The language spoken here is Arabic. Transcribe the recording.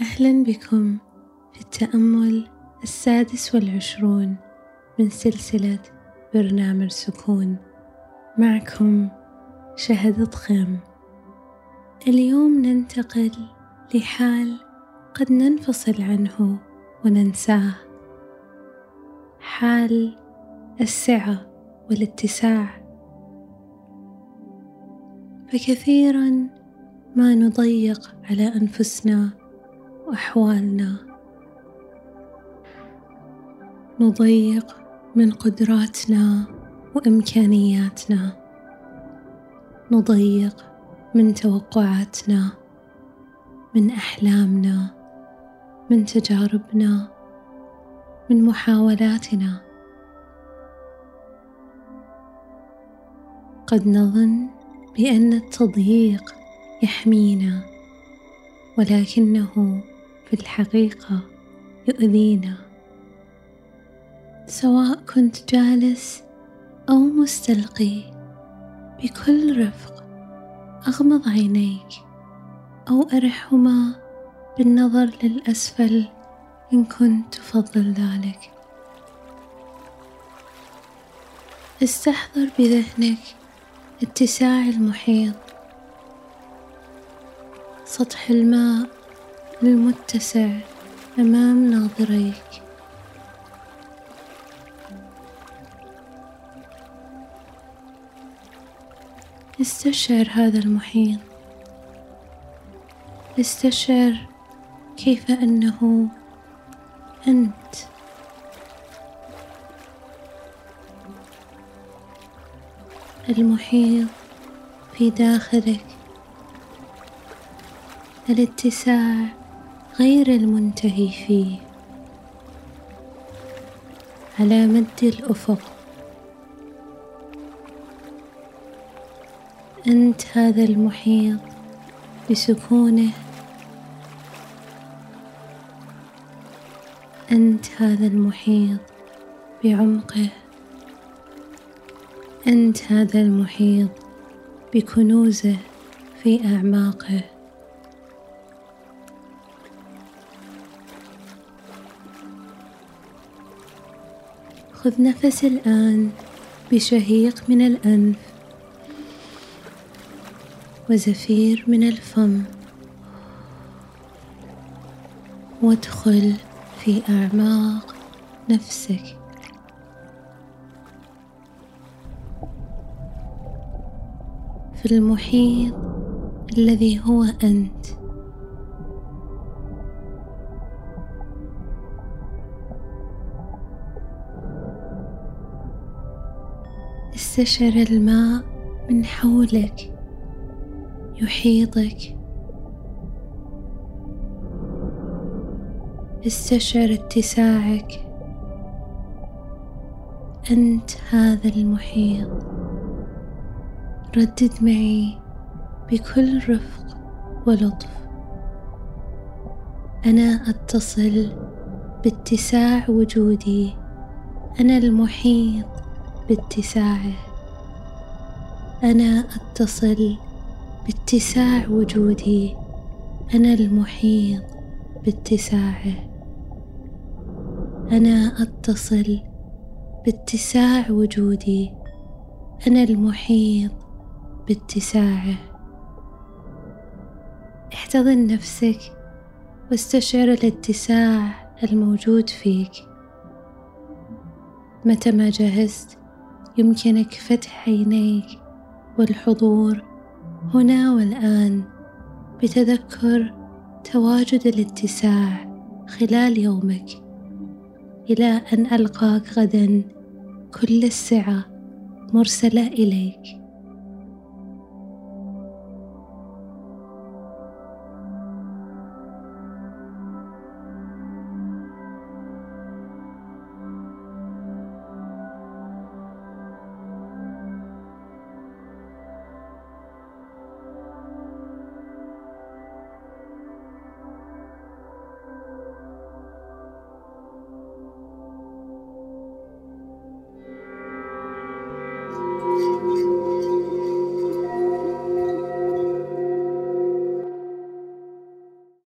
أهلا بكم في التأمل السادس والعشرون من سلسلة برنامج سكون. معكم شهد ضخم اليوم ننتقل لحال قد ننفصل عنه وننساه. حال السعة والاتساع. فكثيرا ما نضيق على أنفسنا وأحوالنا. نضيق من قدراتنا وإمكانياتنا. نضيق من توقعاتنا من أحلامنا من تجاربنا من محاولاتنا. قد نظن بأن التضييق يحمينا ولكنه في الحقيقة يؤذينا. سواء كنت جالس أو مستلقي بكل رفق أغمض عينيك أو أرحهما بالنظر للأسفل إن كنت تفضل ذلك. استحضر بذهنك اتساع المحيط. سطح الماء المتسع أمام ناظريك. استشعر هذا المحيط. استشعر كيف أنه أنت. المحيط في داخلك. الاتساع غير المنتهي فيه. على مد الأفق. أنت هذا المحيط بسكونه. أنت هذا المحيط بعمقه. أنت هذا المحيط بكنوزه في أعماقه. خذ نفس الآن بشهيق من الأنف وزفير من الفم وادخل في أعماق نفسك. في المحيط الذي هو أنت. استشعر الماء من حولك يحيطك. استشعر اتساعك. أنت هذا المحيط. ردد معي بكل رفق ولطف. أنا أتصل باتساع وجودي. أنا المحيط باتساعه. أنا أتصل باتساع وجودي. أنا المحيط باتساعه. أنا أتصل باتساع وجودي. أنا المحيط باتساعه. احتضن نفسك واستشعر الاتساع الموجود فيك. متى ما جهزت يمكنك فتح عينيك والحضور هنا والآن بتذكر تواجد الاتساع خلال يومك إلى أن ألقاك غدا كل السعة مرسلة إليك.